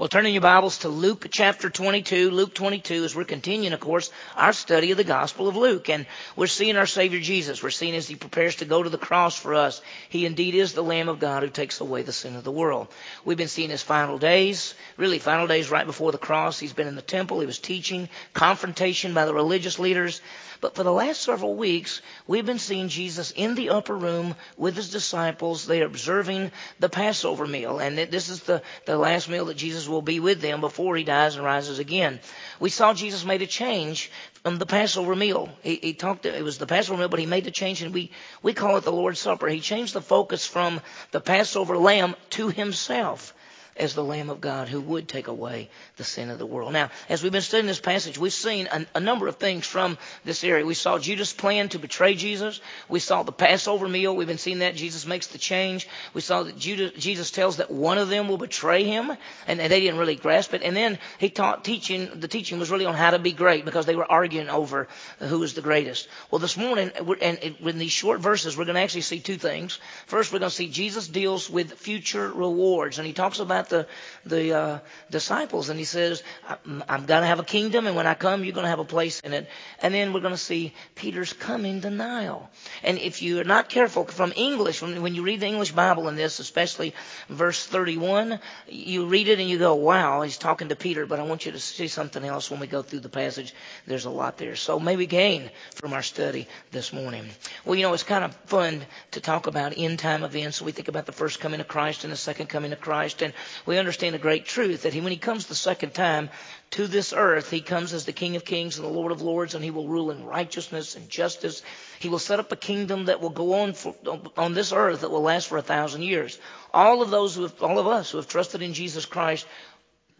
Well, turning your Bibles to Luke chapter 22, Luke 22, as we're continuing, of course, our study of the Gospel of Luke. And we're seeing our Savior Jesus. We're seeing as He prepares to go to the cross for us. He indeed is the Lamb of God who takes away the sin of the world. We've been seeing His final days, really final days right before the cross. He's been in the temple. He was teaching, confrontation by the religious leaders. But for the last several weeks, we've been seeing Jesus in the upper room with his disciples. They are observing the Passover meal. And this is the, the last meal that Jesus will be with them before he dies and rises again. We saw Jesus made a change from the Passover meal. He, he talked, it was the Passover meal, but he made the change and we, we call it the Lord's Supper. He changed the focus from the Passover lamb to himself as the Lamb of God who would take away the sin of the world. Now, as we've been studying this passage, we've seen a, a, number of things from this area. We saw Judas' plan to betray Jesus. We saw the Passover meal. We've been seeing that. Jesus makes the change. We saw that Judas, Jesus tells that one of them will betray him, and they didn't really grasp it. And then he taught teaching, the teaching was really on how to be great because they were arguing over who was the greatest. Well, this morning, and in these short verses, we're going to actually see two things. First, we're going to see Jesus deals with future rewards, and he talks about the, the uh, disciples and he says, I'm going to have a kingdom and when I come, you're going to have a place in it. And then we're going to see Peter's coming denial. And if you're not careful from English, when, when you read the English Bible in this, especially verse 31, you read it and you go, wow, he's talking to Peter, but I want you to see something else when we go through the passage. There's a lot there. So maybe gain from our study this morning. Well, you know, it's kind of fun to talk about end time events. We think about the first coming of Christ and the second coming of Christ. And we understand a great truth that he, when he comes the second time to this earth, he comes as the King of Kings and the Lord of Lords, and he will rule in righteousness and justice. He will set up a kingdom that will go on for, on this earth that will last for a thousand years. All of those who have, all of us who have trusted in Jesus Christ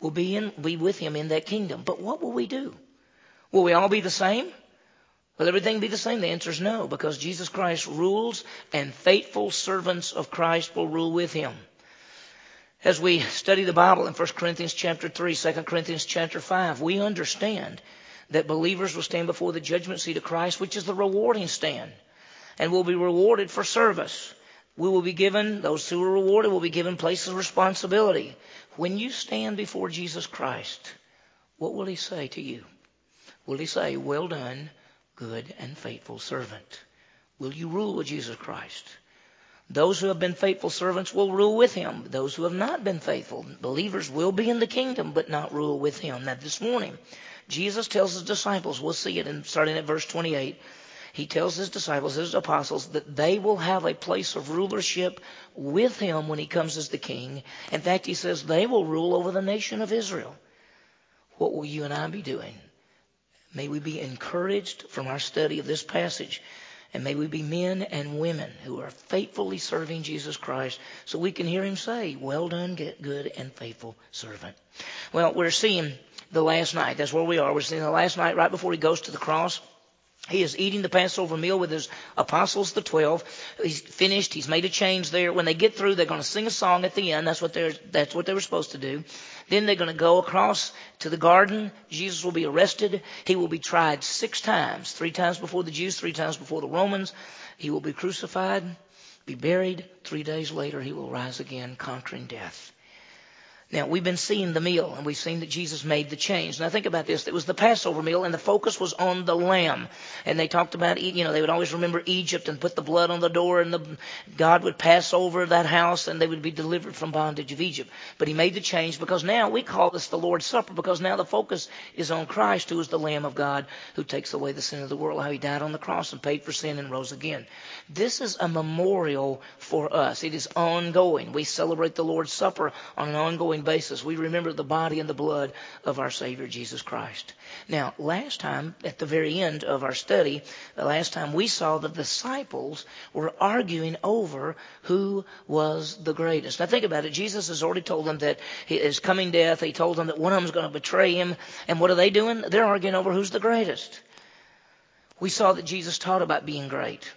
will be in, be with him in that kingdom. But what will we do? Will we all be the same? Will everything be the same? The answer is no, because Jesus Christ rules and faithful servants of Christ will rule with him. As we study the Bible in 1 Corinthians chapter 3, 2 Corinthians chapter 5, we understand that believers will stand before the judgment seat of Christ, which is the rewarding stand, and will be rewarded for service. We will be given, those who are rewarded will be given places of responsibility. When you stand before Jesus Christ, what will he say to you? Will he say, Well done, good and faithful servant? Will you rule with Jesus Christ? Those who have been faithful servants will rule with him. Those who have not been faithful, believers, will be in the kingdom, but not rule with him. Now, this morning, Jesus tells his disciples, we'll see it in, starting at verse 28, he tells his disciples, his apostles, that they will have a place of rulership with him when he comes as the king. In fact, he says they will rule over the nation of Israel. What will you and I be doing? May we be encouraged from our study of this passage and may we be men and women who are faithfully serving Jesus Christ so we can hear him say, Well done, good and faithful servant. Well, we're seeing the last night. That's where we are. We're seeing the last night right before he goes to the cross. He is eating the Passover meal with his apostles, the twelve. He's finished. He's made a change there. When they get through, they're going to sing a song at the end. That's what they're, that's what they were supposed to do. Then they're going to go across to the garden. Jesus will be arrested. He will be tried six times. Three times before the Jews, three times before the Romans. He will be crucified, be buried. Three days later, he will rise again, conquering death. Now, we've been seeing the meal, and we've seen that Jesus made the change. Now, think about this. It was the Passover meal, and the focus was on the lamb. And they talked about, you know, they would always remember Egypt and put the blood on the door, and the, God would pass over that house, and they would be delivered from bondage of Egypt. But he made the change because now we call this the Lord's Supper, because now the focus is on Christ, who is the Lamb of God, who takes away the sin of the world, how he died on the cross and paid for sin and rose again. This is a memorial for us. It is ongoing. We celebrate the Lord's Supper on an ongoing ongoing basis. We remember the body and the blood of our Savior Jesus Christ. Now, last time, at the very end of our study, the last time we saw the disciples were arguing over who was the greatest. Now think about it. Jesus has already told them that his coming death, he told them that one of them is going to betray him. And what are they doing? They're arguing over who's the greatest. We saw that Jesus taught about being great.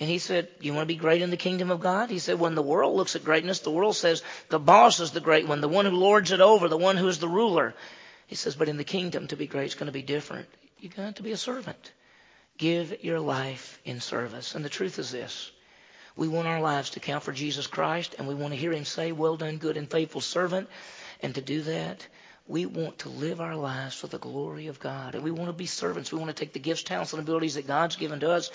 And he said, You want to be great in the kingdom of God? He said, When the world looks at greatness, the world says the boss is the great one, the one who lords it over, the one who is the ruler. He says, But in the kingdom, to be great is going to be different. You're going to be a servant. Give your life in service. And the truth is this we want our lives to count for Jesus Christ, and we want to hear him say, Well done, good and faithful servant. And to do that, we want to live our lives for the glory of God. And we want to be servants. We want to take the gifts, talents, and abilities that God's given to us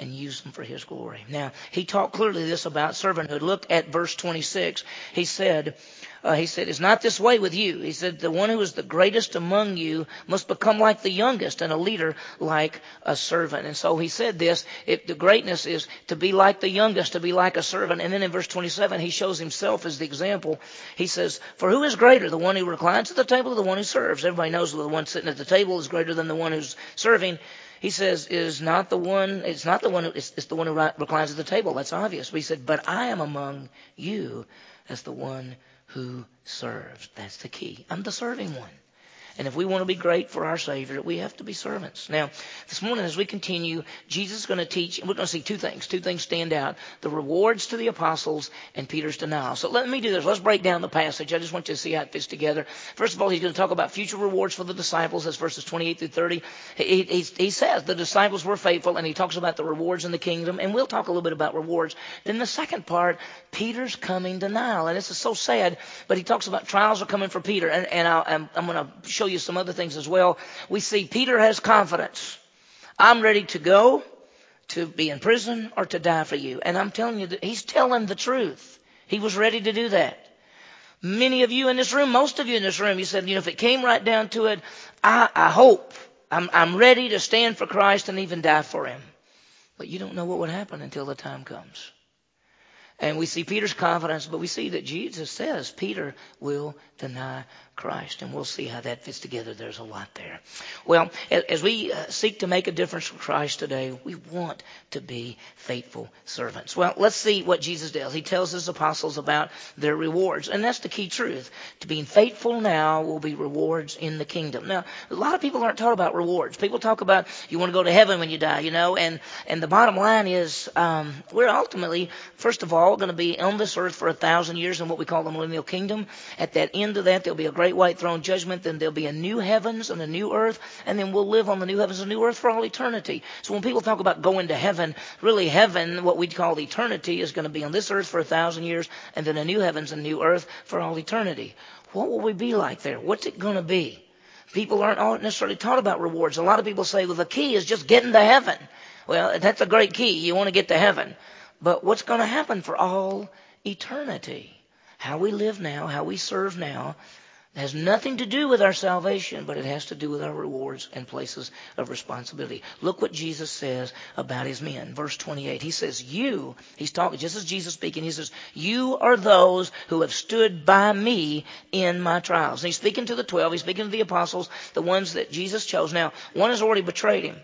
and use them for His glory. Now, he taught clearly this about servanthood. Look at verse 26. He said, uh, he said, it's not this way with you. He said, the one who is the greatest among you must become like the youngest and a leader like a servant. And so he said this, the greatness is to be like the youngest, to be like a servant. And then in verse 27, he shows himself as the example. He says, for who is greater, the one who reclines at the table or the one who serves? Everybody knows the one sitting at the table is greater than the one who's serving he says, is not the one, it's not the one, it's, it's the one who reclines at the table. That's obvious. But he said, but I am among you as the one who serves. That's the key. I'm the serving one. And if we want to be great for our Savior, we have to be servants. Now, this morning as we continue, Jesus is going to teach, and we're going to see two things. Two things stand out. The rewards to the apostles and Peter's denial. So let me do this. Let's break down the passage. I just want you to see how it fits together. First of all, he's going to talk about future rewards for the disciples. That's verses 28 through 30. He, he, he says the disciples were faithful, and he talks about the rewards in the kingdom, and we'll talk a little bit about rewards. Then the second part, Peter's coming denial. And this is so sad, but he talks about trials are coming for Peter, and, and i I'm going to show you some other things as well. We see Peter has confidence. I'm ready to go to be in prison or to die for you. And I'm telling you that he's telling the truth. He was ready to do that. Many of you in this room, most of you in this room, you said, you know, if it came right down to it, I, I hope I'm, I'm ready to stand for Christ and even die for him. But you don't know what would happen until the time comes. And we see Peter's confidence, but we see that Jesus says Peter will deny Christ. And we'll see how that fits together. There's a lot there. Well, as we uh, seek to make a difference for Christ today, we want to be faithful servants. Well, let's see what Jesus does. He tells his apostles about their rewards. And that's the key truth. To being faithful now will be rewards in the kingdom. Now, a lot of people aren't taught about rewards. People talk about you want to go to heaven when you die, you know, and, and the bottom line is, um, we're ultimately, first of all, going to be on this earth for a thousand years in what we call the millennial kingdom. At that end of that, there'll be a great white throne judgment, then there'll be a new heavens and a new earth, and then we'll live on the new heavens and new earth for all eternity. So when people talk about going to heaven, really heaven, what we call eternity, is going to be on this earth for a thousand years, and then a new heavens and new earth for all eternity. What will we be like there? What's it going to be? People aren't necessarily taught about rewards. A lot of people say, well, the key is just getting to heaven. Well, that's a great key. You want to get to heaven. But what's going to happen for all eternity? How we live now, how we serve now, has nothing to do with our salvation, but it has to do with our rewards and places of responsibility. Look what Jesus says about his men. Verse 28. He says, You, he's talking, just as Jesus is speaking, he says, You are those who have stood by me in my trials. And he's speaking to the twelve, he's speaking to the apostles, the ones that Jesus chose. Now, one has already betrayed him.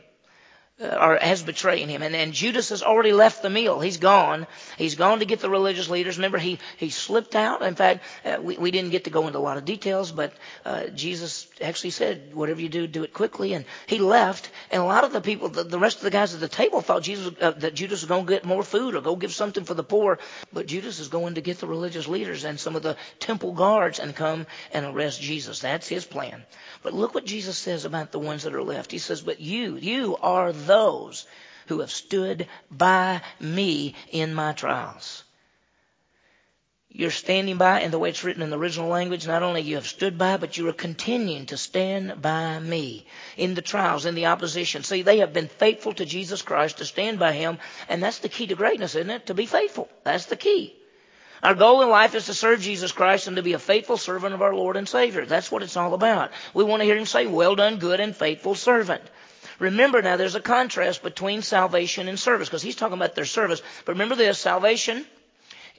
Uh, or has betrayed him. And, and Judas has already left the meal. He's gone. He's gone to get the religious leaders. Remember, he, he slipped out. In fact, uh, we, we didn't get to go into a lot of details, but uh, Jesus actually said, whatever you do, do it quickly. And he left. And a lot of the people, the, the rest of the guys at the table thought Jesus, uh, that Judas was going to get more food or go give something for the poor. But Judas is going to get the religious leaders and some of the temple guards and come and arrest Jesus. That's his plan. But look what Jesus says about the ones that are left. He says, but you, you are those who have stood by me in my trials. You're standing by, and the way it's written in the original language, not only you have stood by, but you are continuing to stand by me in the trials, in the opposition. See, they have been faithful to Jesus Christ, to stand by Him, and that's the key to greatness, isn't it? To be faithful. That's the key. Our goal in life is to serve Jesus Christ and to be a faithful servant of our Lord and Savior. That's what it's all about. We want to hear Him say, well done, good and faithful servant. Remember now, there's a contrast between salvation and service because he's talking about their service. But remember this, salvation,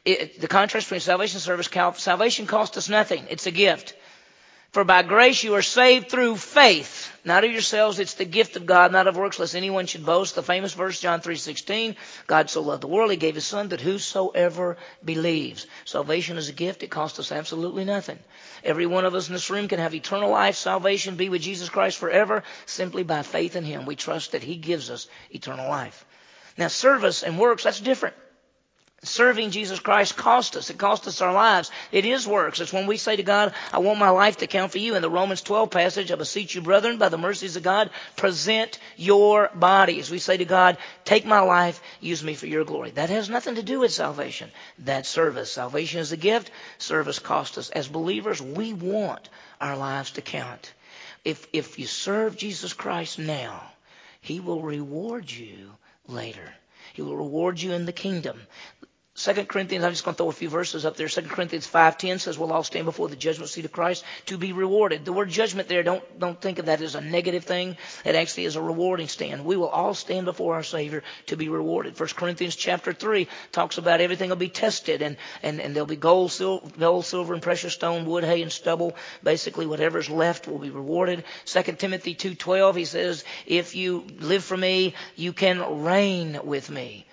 it, the contrast between salvation and service, salvation costs us nothing. It's a gift. For by grace you are saved through faith, not of yourselves. It's the gift of God, not of works, lest anyone should boast. The famous verse, John 3.16, God so loved the world, He gave His Son, that whosoever believes. Salvation is a gift. It costs us absolutely nothing. Every one of us in this room can have eternal life, salvation, be with Jesus Christ forever, simply by faith in Him. We trust that He gives us eternal life. Now, service and works, that's different. Serving Jesus Christ cost us. It cost us our lives. It is works. It's when we say to God, I want my life to count for you. In the Romans 12 passage, I beseech you, brethren, by the mercies of God, present your bodies. We say to God, take my life, use me for your glory. That has nothing to do with salvation. That's service. Salvation is a gift. Service cost us. As believers, we want our lives to count. If, if you serve Jesus Christ now, He will reward you later. He will reward you in the kingdom. 2 Corinthians, I'm just going to throw a few verses up there. 2 Corinthians 5.10 says we'll all stand before the judgment seat of Christ to be rewarded. The word judgment there, don't, don't think of that as a negative thing. It actually is a rewarding stand. We will all stand before our Savior to be rewarded. 1 Corinthians chapter 3 talks about everything will be tested and, and, and there'll be gold, sil- gold, silver, and precious stone, wood, hay, and stubble. Basically, whatever's left will be rewarded. 2 Timothy 2.12, he says, if you live for me, you can reign with me.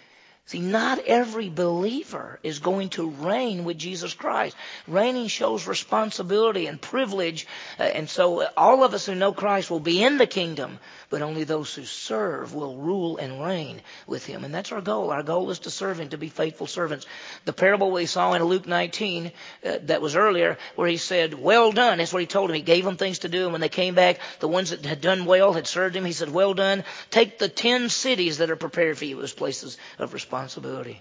See, not every believer is going to reign with Jesus Christ. Reigning shows responsibility and privilege. Uh, and so all of us who know Christ will be in the kingdom, but only those who serve will rule and reign with him. And that's our goal. Our goal is to serve him, to be faithful servants. The parable we saw in Luke 19 uh, that was earlier, where he said, well done. That's what he told them. He gave them things to do. And when they came back, the ones that had done well had served him. He said, well done. Take the ten cities that are prepared for you as places of responsibility responsibility.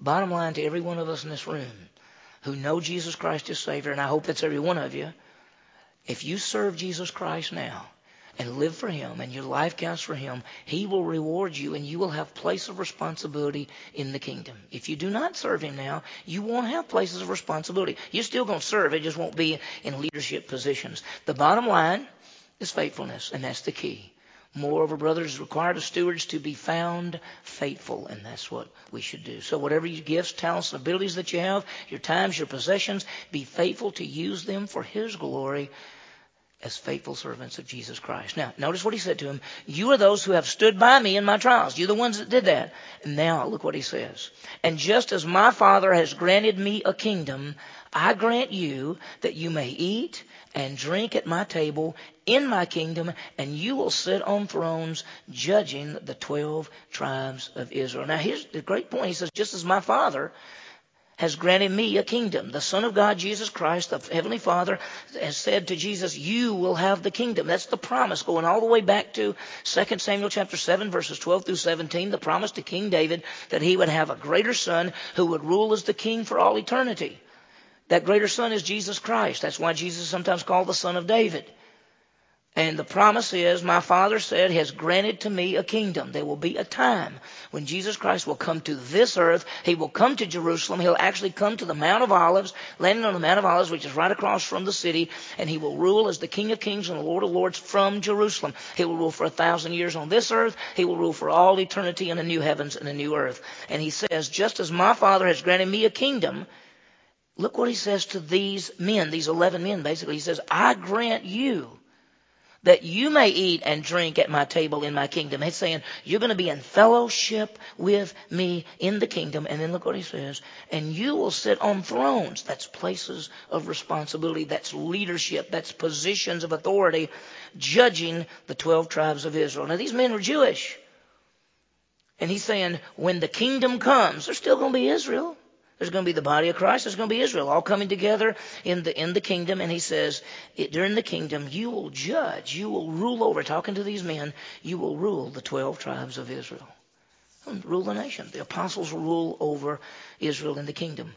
Bottom line to every one of us in this room who know Jesus Christ as Savior, and I hope that's every one of you, if you serve Jesus Christ now and live for Him and your life counts for Him, He will reward you and you will have place of responsibility in the kingdom. If you do not serve Him now, you won't have places of responsibility. You're still going to serve, it just won't be in leadership positions. The bottom line is faithfulness, and that's the key. Moreover, brothers, required of stewards to be found faithful, and that's what we should do. So, whatever your gifts, talents, and abilities that you have, your times, your possessions, be faithful to use them for His glory as faithful servants of Jesus Christ. Now, notice what he said to him. You are those who have stood by me in my trials. You're the ones that did that. And now, look what he says. And just as my Father has granted me a kingdom, I grant you that you may eat and drink at my table in my kingdom, and you will sit on thrones judging the 12 tribes of Israel. Now, here's the great point. He says, just as my Father has granted me a kingdom. The Son of God, Jesus Christ, the Heavenly Father, has said to Jesus, you will have the kingdom. That's the promise going all the way back to 2 Samuel chapter 7 verses 12 through 17, the promise to King David that he would have a greater son who would rule as the king for all eternity. That greater son is Jesus Christ. That's why Jesus is sometimes called the son of David. And the promise is, my Father said, has granted to me a kingdom. There will be a time when Jesus Christ will come to this earth. He will come to Jerusalem. He'll actually come to the Mount of Olives, landing on the Mount of Olives, which is right across from the city, and he will rule as the King of Kings and the Lord of Lords from Jerusalem. He will rule for a thousand years on this earth. He will rule for all eternity in a new heavens and a new earth. And he says, just as my Father has granted me a kingdom, look what he says to these men, these 11 men basically. He says, I grant you that you may eat and drink at my table in my kingdom. He's saying, you're going to be in fellowship with me in the kingdom. And then look what he says. And you will sit on thrones. That's places of responsibility. That's leadership. That's positions of authority, judging the 12 tribes of Israel. Now these men were Jewish. And he's saying, when the kingdom comes, there's still going to be Israel. There's going to be the body of Christ. There's going to be Israel all coming together in the in the kingdom. And he says, during the kingdom, you will judge, you will rule over. Talking to these men, you will rule the twelve tribes of Israel, hmm, rule the nation. The apostles will rule over Israel in the kingdom.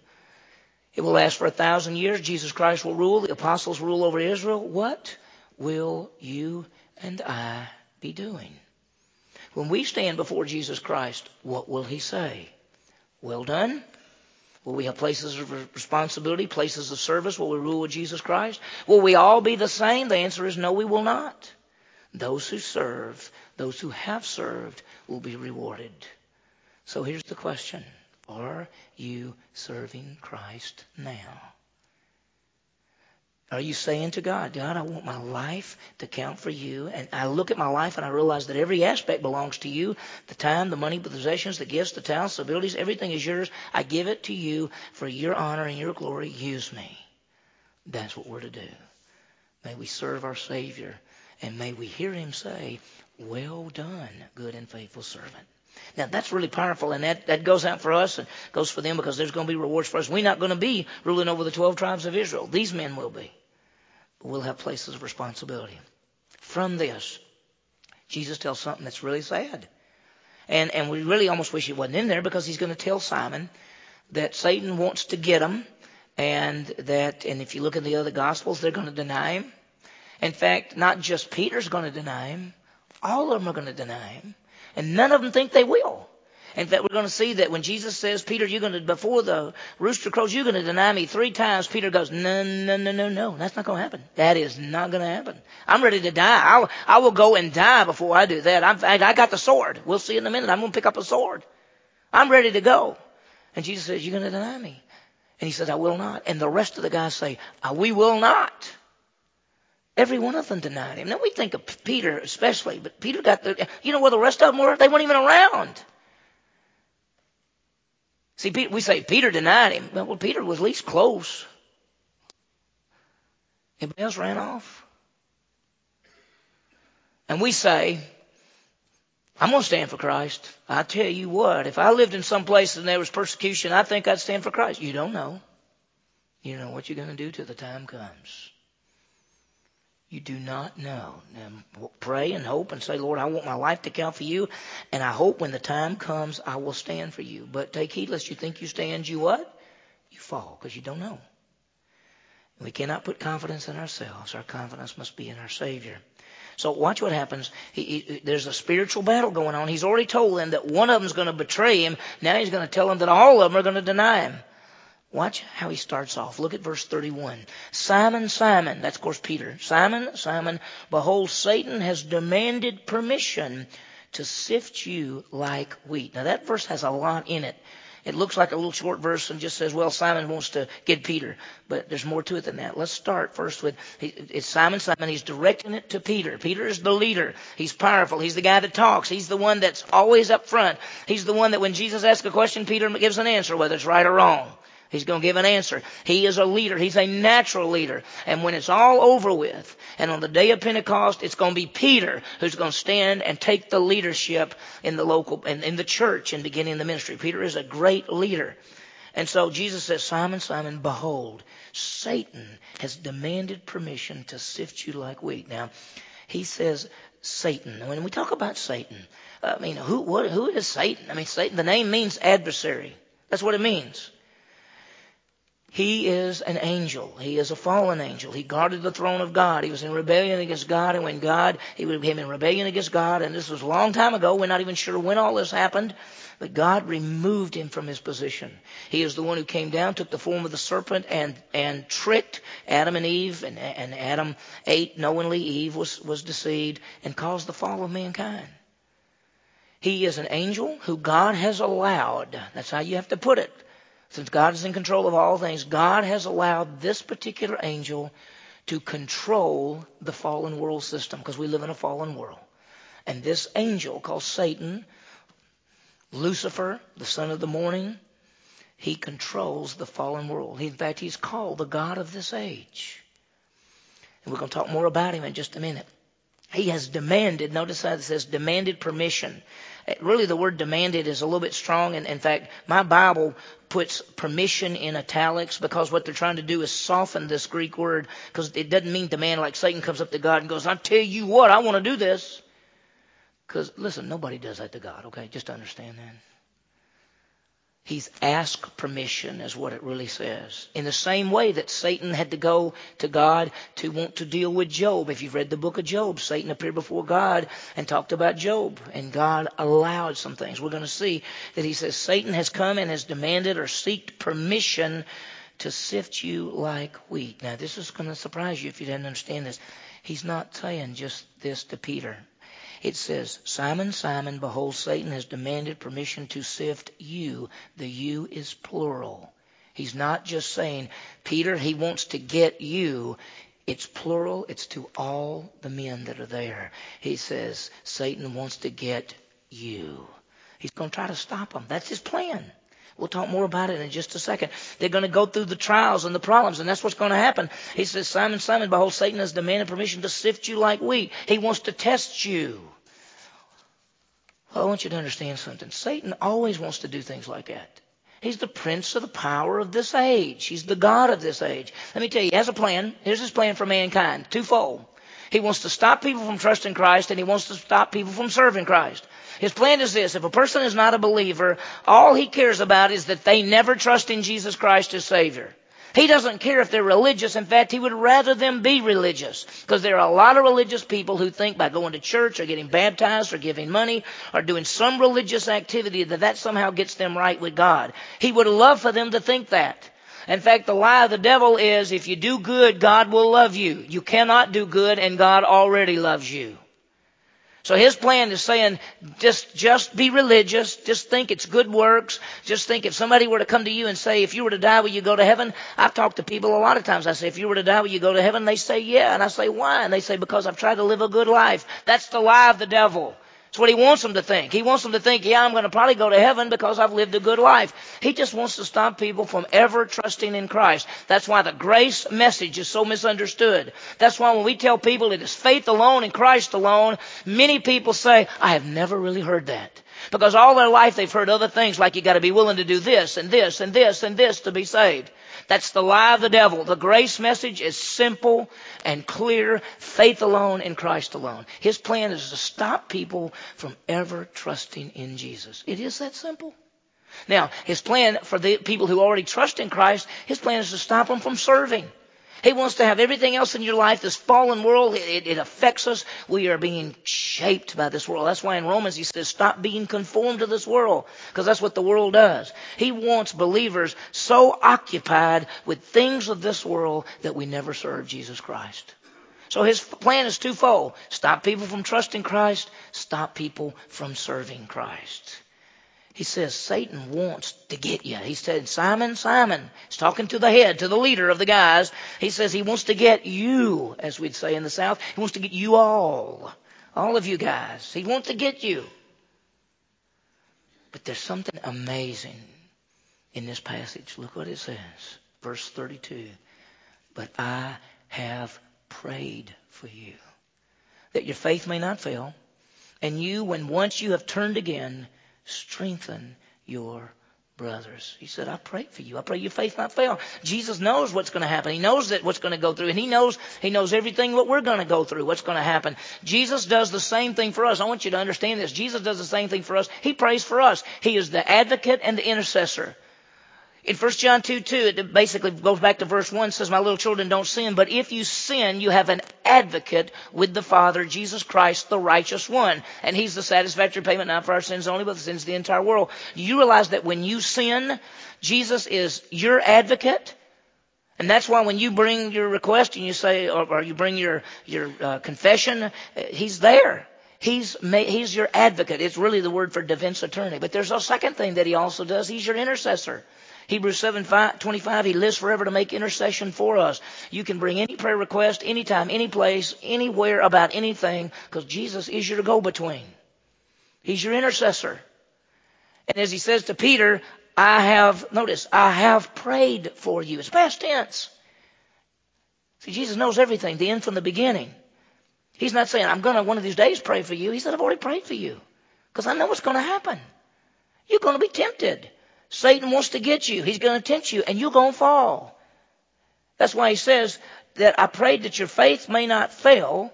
It will last for a thousand years. Jesus Christ will rule. The apostles rule over Israel. What will you and I be doing? When we stand before Jesus Christ, what will he say? Well done, Will we have places of responsibility, places of service? Will we rule with Jesus Christ? Will we all be the same? The answer is no, we will not. Those who serve, those who have served, will be rewarded. So here's the question Are you serving Christ now? Are you saying to God, God, I want my life to count for you? And I look at my life and I realize that every aspect belongs to you. The time, the money, the possessions, the gifts, the talents, the abilities, everything is yours. I give it to you for your honor and your glory. Use me. That's what we're to do. May we serve our Savior and may we hear him say, well done, good and faithful servant. Now that's really powerful, and that, that goes out for us and goes for them because there's going to be rewards for us. We're not going to be ruling over the 12 tribes of Israel. These men will be. But we'll have places of responsibility. From this, Jesus tells something that's really sad. And, and we really almost wish he wasn't in there because he's going to tell Simon that Satan wants to get him and that, and if you look in the other gospels, they're going to deny him. In fact, not just Peter's going to deny him, all of them are going to deny him. And none of them think they will. In fact, we're going to see that when Jesus says, Peter, you're going to, before the rooster crows, you're going to deny me three times. Peter goes, no, no, no, no, no. That's not going to happen. That is not going to happen. I'm ready to die. I'll, I will go and die before I do that. I'm, I got the sword. We'll see in a minute. I'm going to pick up a sword. I'm ready to go. And Jesus says, you're going to deny me. And he says, I will not. And the rest of the guys say, uh, we will not. Every one of them denied him. Now we think of Peter especially, but Peter got the, you know where the rest of them were? They weren't even around. See, we say Peter denied him. Well, Peter was at least close. Everybody else ran off. And we say, I'm going to stand for Christ. I tell you what, if I lived in some place and there was persecution, I think I'd stand for Christ. You don't know. You don't know what you're going to do till the time comes. You do not know. Now, pray and hope and say, Lord, I want my life to count for you, and I hope when the time comes, I will stand for you. But take heed lest you think you stand, you what? You fall, because you don't know. We cannot put confidence in ourselves. Our confidence must be in our Savior. So watch what happens. He, he, there's a spiritual battle going on. He's already told them that one of them is going to betray him. Now he's going to tell them that all of them are going to deny him. Watch how he starts off. Look at verse 31. Simon, Simon, that's of course Peter. Simon, Simon, behold, Satan has demanded permission to sift you like wheat. Now that verse has a lot in it. It looks like a little short verse and just says, well, Simon wants to get Peter. But there's more to it than that. Let's start first with, it's Simon, Simon. He's directing it to Peter. Peter is the leader. He's powerful. He's the guy that talks. He's the one that's always up front. He's the one that when Jesus asks a question, Peter gives an answer, whether it's right or wrong. He's going to give an answer. He is a leader. He's a natural leader. And when it's all over with, and on the day of Pentecost, it's going to be Peter who's going to stand and take the leadership in the local, in, in the church and beginning the ministry. Peter is a great leader. And so Jesus says, Simon, Simon, behold, Satan has demanded permission to sift you like wheat. Now, he says Satan. When we talk about Satan, I mean, who, what, who is Satan? I mean, Satan, the name means adversary. That's what it means. He is an angel. He is a fallen angel. He guarded the throne of God. He was in rebellion against God, and when God, he became in rebellion against God, and this was a long time ago. We're not even sure when all this happened, but God removed him from his position. He is the one who came down, took the form of the serpent, and and tricked Adam and Eve, and, and Adam ate knowingly. Eve was was deceived and caused the fall of mankind. He is an angel who God has allowed. That's how you have to put it since God is in control of all things, God has allowed this particular angel to control the fallen world system because we live in a fallen world. And this angel called Satan, Lucifer, the son of the morning, he controls the fallen world. In fact, he's called the God of this age. And we're going to talk more about him in just a minute. He has demanded, notice how it says demanded permission. Uh, really, the word demanded is a little bit strong. And in fact, my Bible puts permission in italics because what they're trying to do is soften this Greek word because it doesn't mean demand like Satan comes up to God and goes, I tell you what, I want to do this. Because listen, nobody does that to God, okay? Just understand that. He's asked permission, is what it really says. In the same way that Satan had to go to God to want to deal with Job. If you've read the book of Job, Satan appeared before God and talked about Job, and God allowed some things. We're going to see that he says Satan has come and has demanded or sought permission to sift you like wheat. Now, this is going to surprise you if you didn't understand this. He's not saying just this to Peter. It says, Simon, Simon, behold, Satan has demanded permission to sift you. The you is plural. He's not just saying, Peter, he wants to get you. It's plural. It's to all the men that are there. He says, Satan wants to get you. He's going to try to stop them. That's his plan. We'll talk more about it in just a second. They're going to go through the trials and the problems, and that's what's going to happen. He says, Simon, Simon, behold, Satan has demanded permission to sift you like wheat. He wants to test you. Well, I want you to understand something. Satan always wants to do things like that. He's the prince of the power of this age. He's the God of this age. Let me tell you, he has a plan. Here's his plan for mankind. Twofold. He wants to stop people from trusting Christ and he wants to stop people from serving Christ. His plan is this. If a person is not a believer, all he cares about is that they never trust in Jesus Christ as Savior. He doesn't care if they're religious. In fact, he would rather them be religious. Because there are a lot of religious people who think by going to church or getting baptized or giving money or doing some religious activity that that somehow gets them right with God. He would love for them to think that. In fact, the lie of the devil is if you do good, God will love you. You cannot do good and God already loves you. So his plan is saying, just, just be religious. Just think it's good works. Just think if somebody were to come to you and say, if you were to die, will you go to heaven? I've talked to people a lot of times. I say, if you were to die, will you go to heaven? They say, yeah. And I say, why? And they say, because I've tried to live a good life. That's the lie of the devil. That's what he wants them to think. He wants them to think, yeah, I'm going to probably go to heaven because I've lived a good life. He just wants to stop people from ever trusting in Christ. That's why the grace message is so misunderstood. That's why when we tell people it is faith alone in Christ alone, many people say, I have never really heard that. Because all their life they've heard other things like you gotta be willing to do this and this and this and this to be saved. That's the lie of the devil. The grace message is simple and clear. Faith alone in Christ alone. His plan is to stop people from ever trusting in Jesus. It is that simple. Now, his plan for the people who already trust in Christ, his plan is to stop them from serving. He wants to have everything else in your life, this fallen world, it, it, affects us. We are being shaped by this world. That's why in Romans he says, stop being conformed to this world, because that's what the world does. He wants believers so occupied with things of this world that we never serve Jesus Christ. So his plan is twofold. Stop people from trusting Christ, stop people from serving Christ. He says Satan wants to get you. He said, Simon, Simon. He's talking to the head, to the leader of the guys. He says he wants to get you, as we'd say in the South. He wants to get you all. All of you guys. He wants to get you. But there's something amazing in this passage. Look what it says. Verse 32. But I have prayed for you that your faith may not fail. And you, when once you have turned again, strengthen your brothers. He said, I pray for you. I pray your faith not fail. Jesus knows what's going to happen. He knows that what's going to go through. And he knows, he knows everything what we're going to go through, what's going to happen. Jesus does the same thing for us. I want you to understand this. Jesus does the same thing for us. He prays for us. He is the advocate and the intercessor. In 1 John 2, 2, it basically goes back to verse 1, says, My little children, don't sin, but if you sin, you have an advocate with the Father, Jesus Christ, the righteous one. And He's the satisfactory payment not for our sins only, but the sins of the entire world. Do You realize that when you sin, Jesus is your advocate? And that's why when you bring your request and you say, or, or you bring your, your uh, confession, uh, He's there. He's, he's your advocate. It's really the word for defense attorney. But there's a second thing that he also does. He's your intercessor. Hebrews 7 5, 25, He lives forever to make intercession for us. You can bring any prayer request, anytime, any place, anywhere about anything, because Jesus is your go-between. He's your intercessor. And as he says to Peter, I have, notice, I have prayed for you. It's past tense. See, Jesus knows everything, the end from the beginning. He's not saying, I'm going to one of these days pray for you. He said, I've already prayed for you because I know what's going to happen. You're going to be tempted. Satan wants to get you. He's going to tempt you and you're going to fall. That's why he says that I prayed that your faith may not fail.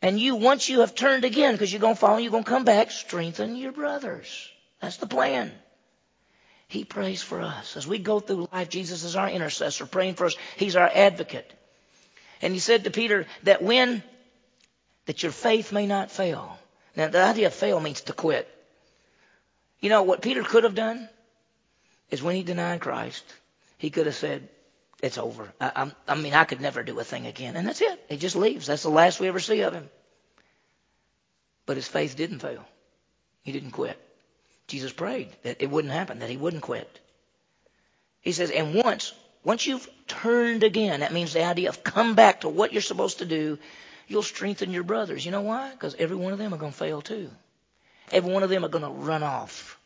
And you, once you have turned again, because you're going to fall you're going to come back, strengthen your brothers. That's the plan. He prays for us. As we go through life, Jesus is our intercessor, praying for us. He's our advocate. And he said to Peter that when, that your faith may not fail. Now, the idea of fail means to quit. You know what Peter could have done? Is when he denied Christ, he could have said, it's over. I, I, mean, I could never do a thing again. And that's it. He just leaves. That's the last we ever see of him. But his faith didn't fail. He didn't quit. Jesus prayed that it wouldn't happen, that he wouldn't quit. He says, and once, once you've turned again, that means the idea of come back to what you're supposed to do, you'll strengthen your brothers. You know why? Because every one of them are going to fail too. Every one of them are going to run off.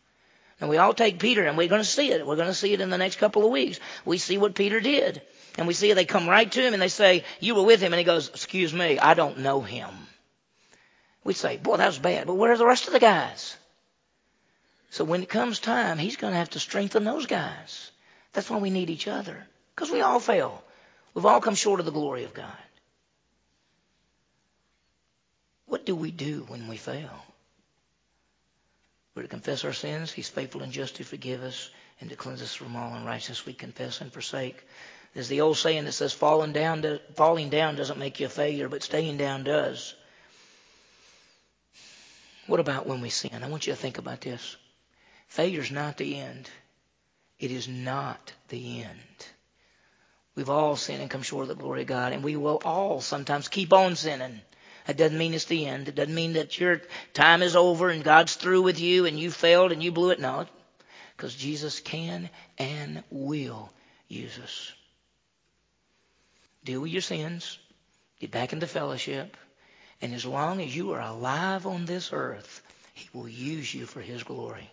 And we all take Peter and we're going to see it. We're going to see it in the next couple of weeks. We see what Peter did. And we see they come right to him and they say, you were with him. And he goes, excuse me, I don't know him. We say, boy, that was bad. But where are the rest of the guys? So when it comes time, he's going to have to strengthen those guys. That's why we need each other. Because we all fail. We've all come short of the glory of God. What do we do when we fail? We're to confess our sins. He's faithful and just to forgive us and to cleanse us from all unrighteousness. We confess and forsake. There's the old saying that says falling down, falling down doesn't make you a failure, but staying down does. What about when we sin? I want you to think about this. Failure's not the end. It is not the end. We've all sinned and come short of the glory of God, and we will all sometimes keep on sinning. That doesn't mean it's the end. It doesn't mean that your time is over and God's through with you and you failed and you blew it. No, because Jesus can and will use us. Deal with your sins, get back into fellowship, and as long as you are alive on this earth, He will use you for His glory.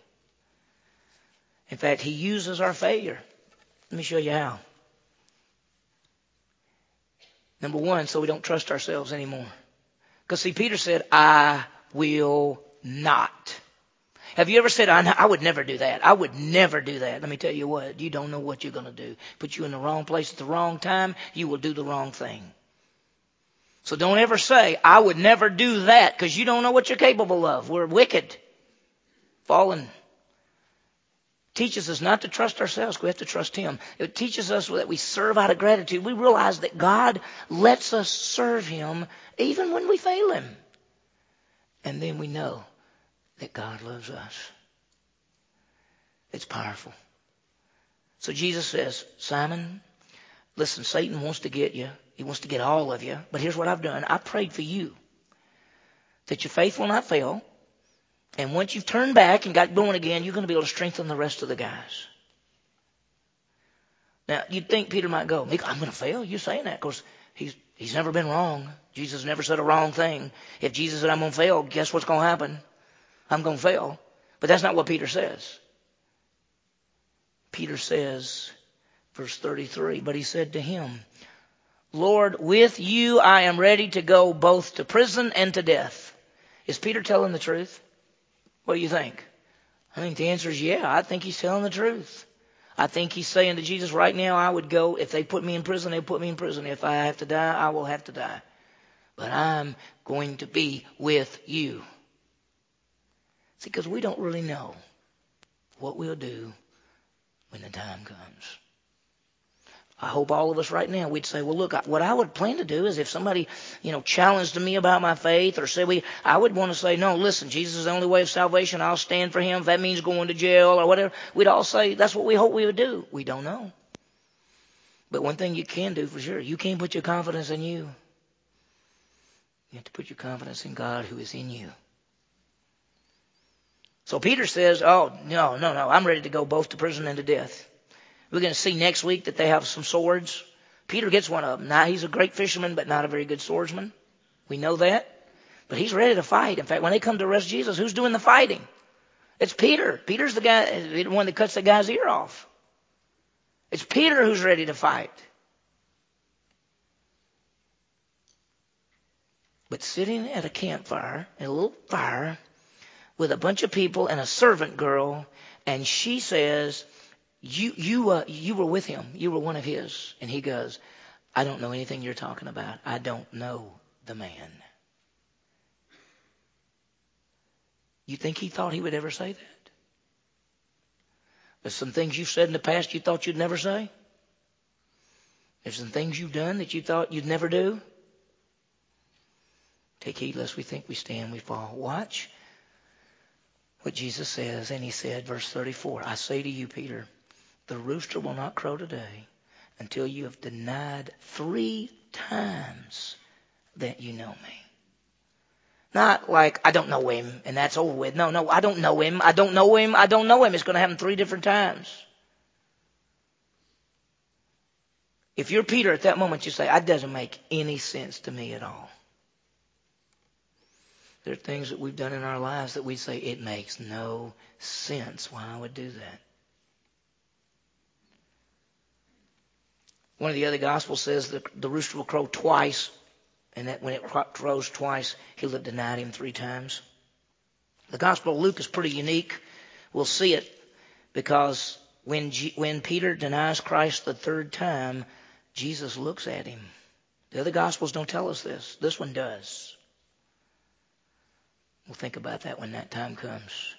In fact, He uses our failure. Let me show you how. Number one, so we don't trust ourselves anymore. Because see, Peter said, I will not. Have you ever said, I, I would never do that? I would never do that. Let me tell you what, you don't know what you're going to do. Put you in the wrong place at the wrong time, you will do the wrong thing. So don't ever say, I would never do that, because you don't know what you're capable of. We're wicked, fallen teaches us not to trust ourselves. We have to trust Him. It teaches us that we serve out of gratitude. We realize that God lets us serve Him even when we fail Him. And then we know that God loves us. It's powerful. So Jesus says, Simon, listen, Satan wants to get you. He wants to get all of you. But here's what I've done. I prayed for you that your faith will not fail and once you've turned back and got going again, you're going to be able to strengthen the rest of the guys. Now, you'd think Peter might go, I'm going to fail. You're saying that because he's, he's never been wrong. Jesus never said a wrong thing. If Jesus said, I'm going to fail, guess what's going to happen? I'm going to fail. But that's not what Peter says. Peter says, verse 33, but he said to him, Lord, with you I am ready to go both to prison and to death. Is Peter telling the truth? What do you think? I think the answer is yeah. I think he's telling the truth. I think he's saying to Jesus, right now, I would go, if they put me in prison, they put me in prison. If I have to die, I will have to die. But I'm going to be with you. See, because we don't really know what we'll do when the time comes. I hope all of us right now we'd say, well, look, what I would plan to do is if somebody, you know, challenged me about my faith or said we, I would want to say, no, listen, Jesus is the only way of salvation. I'll stand for him. If that means going to jail or whatever, we'd all say that's what we hope we would do. We don't know. But one thing you can do for sure, you can't put your confidence in you. You have to put your confidence in God who is in you. So Peter says, oh, no, no, no, I'm ready to go both to prison and to death. We're going to see next week that they have some swords. Peter gets one of them. Now, he's a great fisherman, but not a very good swordsman. We know that. But he's ready to fight. In fact, when they come to arrest Jesus, who's doing the fighting? It's Peter. Peter's the guy, the one that cuts the guy's ear off. It's Peter who's ready to fight. But sitting at a campfire, a little fire, with a bunch of people and a servant girl, and she says, you you uh, you were with him. You were one of his. And he goes, I don't know anything you're talking about. I don't know the man. You think he thought he would ever say that? There's some things you've said in the past you thought you'd never say. There's some things you've done that you thought you'd never do. Take heed lest we think we stand, we fall. Watch what Jesus says. And he said, verse 34, I say to you, Peter, the rooster will not crow today until you have denied three times that you know me. Not like, I don't know him and that's over with. No, no, I don't know him. I don't know him. I don't know him. It's going to happen three different times. If you're Peter at that moment, you say, that doesn't make any sense to me at all. There are things that we've done in our lives that we say, it makes no sense why I would do that. One of the other gospels says that the rooster will crow twice, and that when it crows twice, he'll have denied him three times. The Gospel of Luke is pretty unique. We'll see it because when, G- when Peter denies Christ the third time, Jesus looks at him. The other Gospels don't tell us this. This one does. We'll think about that when that time comes.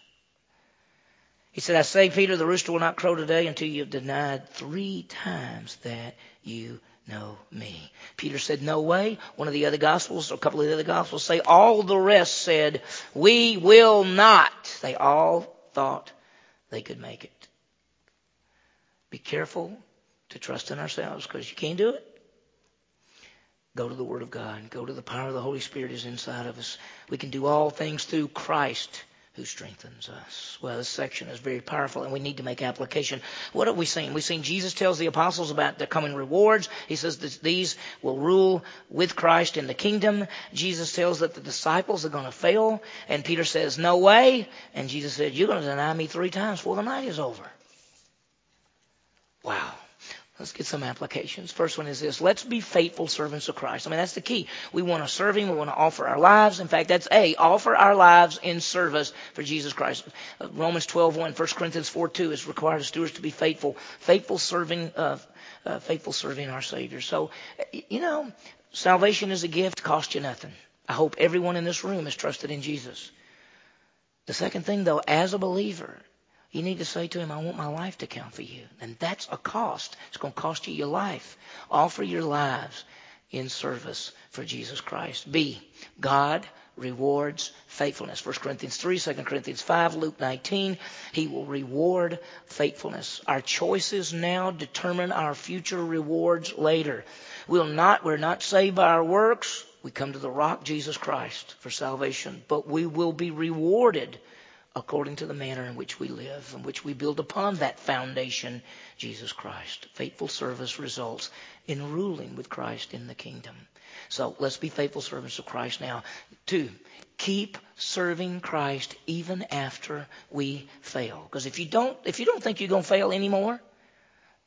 He said, I say, Peter, the rooster will not crow today until you have denied three times that you know me. Peter said, No way. One of the other gospels, or a couple of the other gospels say, all the rest said, We will not. They all thought they could make it. Be careful to trust in ourselves because you can't do it. Go to the Word of God. Go to the power of the Holy Spirit is inside of us. We can do all things through Christ who strengthens us. Well, this section is very powerful and we need to make application. What have we seen? We've seen Jesus tells the apostles about the coming rewards. He says that these will rule with Christ in the kingdom. Jesus tells that the disciples are going to fail and Peter says, no way. And Jesus said, you're going to deny me three times before the night is over. Wow. Let's get some applications. First one is this. Let's be faithful servants of Christ. I mean, that's the key. We want to serve Him. We want to offer our lives. In fact, that's A, offer our lives in service for Jesus Christ. Uh, Romans 12, 1, 1 Corinthians 4, 2 is required of stewards to be faithful. Faithful serving, uh, uh, faithful serving our Savior. So, you know, salvation is a gift, cost you nothing. I hope everyone in this room has trusted in Jesus. The second thing, though, as a believer, you need to say to him, I want my life to count for you. And that's a cost. It's going to cost you your life. Offer your lives in service for Jesus Christ. B, God rewards faithfulness. 1 Corinthians 3, 2 Corinthians 5, Luke 19. He will reward faithfulness. Our choices now determine our future rewards later. We'll not, we're not saved by our works. We come to the rock, Jesus Christ, for salvation. But we will be rewarded according to the manner in which we live, in which we build upon that foundation, Jesus Christ. Faithful service results in ruling with Christ in the kingdom. So let's be faithful servants of Christ now. Two, keep serving Christ even after we fail. Because if you don't, if you don't think you're going to fail anymore,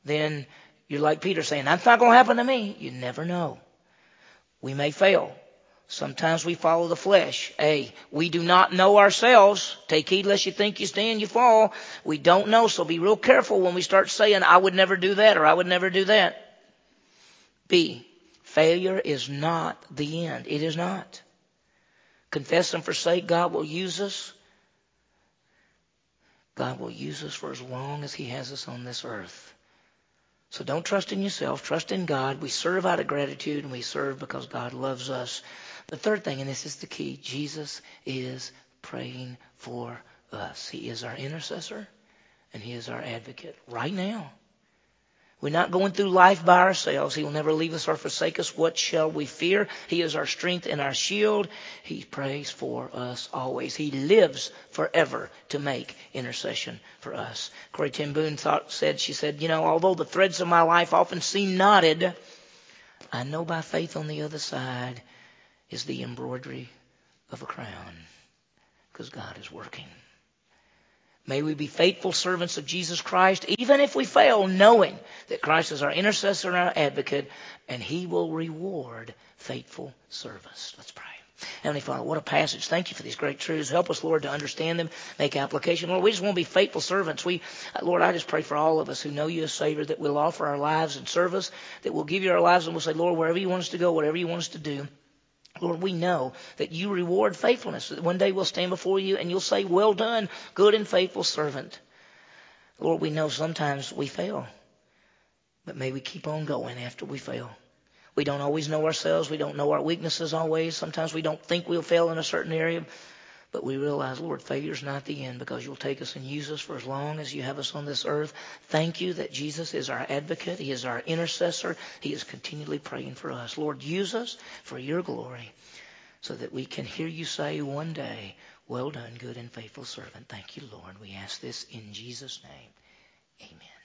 then you're like Peter saying, that's not going to happen to me. You never know. We may fail. Sometimes we follow the flesh. A, we do not know ourselves. Take heed lest you think you stand, you fall. We don't know, so be real careful when we start saying, I would never do that or I would never do that. B, failure is not the end. It is not. Confess and forsake, God will use us. God will use us for as long as He has us on this earth. So don't trust in yourself. Trust in God. We serve out of gratitude and we serve because God loves us. The third thing, and this is the key, Jesus is praying for us. He is our intercessor and He is our advocate right now. We're not going through life by ourselves. He will never leave us or forsake us. What shall we fear? He is our strength and our shield. He prays for us always. He lives forever to make intercession for us. Corrie ten Boom thought, said, she said, you know, although the threads of my life often seem knotted, I know by faith on the other side is the embroidery of a crown because God is working. May we be faithful servants of Jesus Christ, even if we fail, knowing that Christ is our intercessor and our advocate, and He will reward faithful service. Let's pray. Heavenly Father, what a passage. Thank you for these great truths. Help us, Lord, to understand them, make application. Lord, we just want to be faithful servants. We, Lord, I just pray for all of us who know you as Savior that we'll offer our lives in service, that we'll give you our lives and we'll say, Lord, wherever you want us to go, whatever you want us to do, Lord, we know that you reward faithfulness. One day we'll stand before you and you'll say, Well done, good and faithful servant. Lord, we know sometimes we fail, but may we keep on going after we fail. We don't always know ourselves. We don't know our weaknesses always. Sometimes we don't think we'll fail in a certain area. But we realize, Lord, failure's not the end because you'll take us and use us for as long as you have us on this earth. Thank you that Jesus is our advocate. He is our intercessor. He is continually praying for us. Lord, use us for your glory so that we can hear you say one day, well done, good and faithful servant. Thank you, Lord. We ask this in Jesus' name. Amen.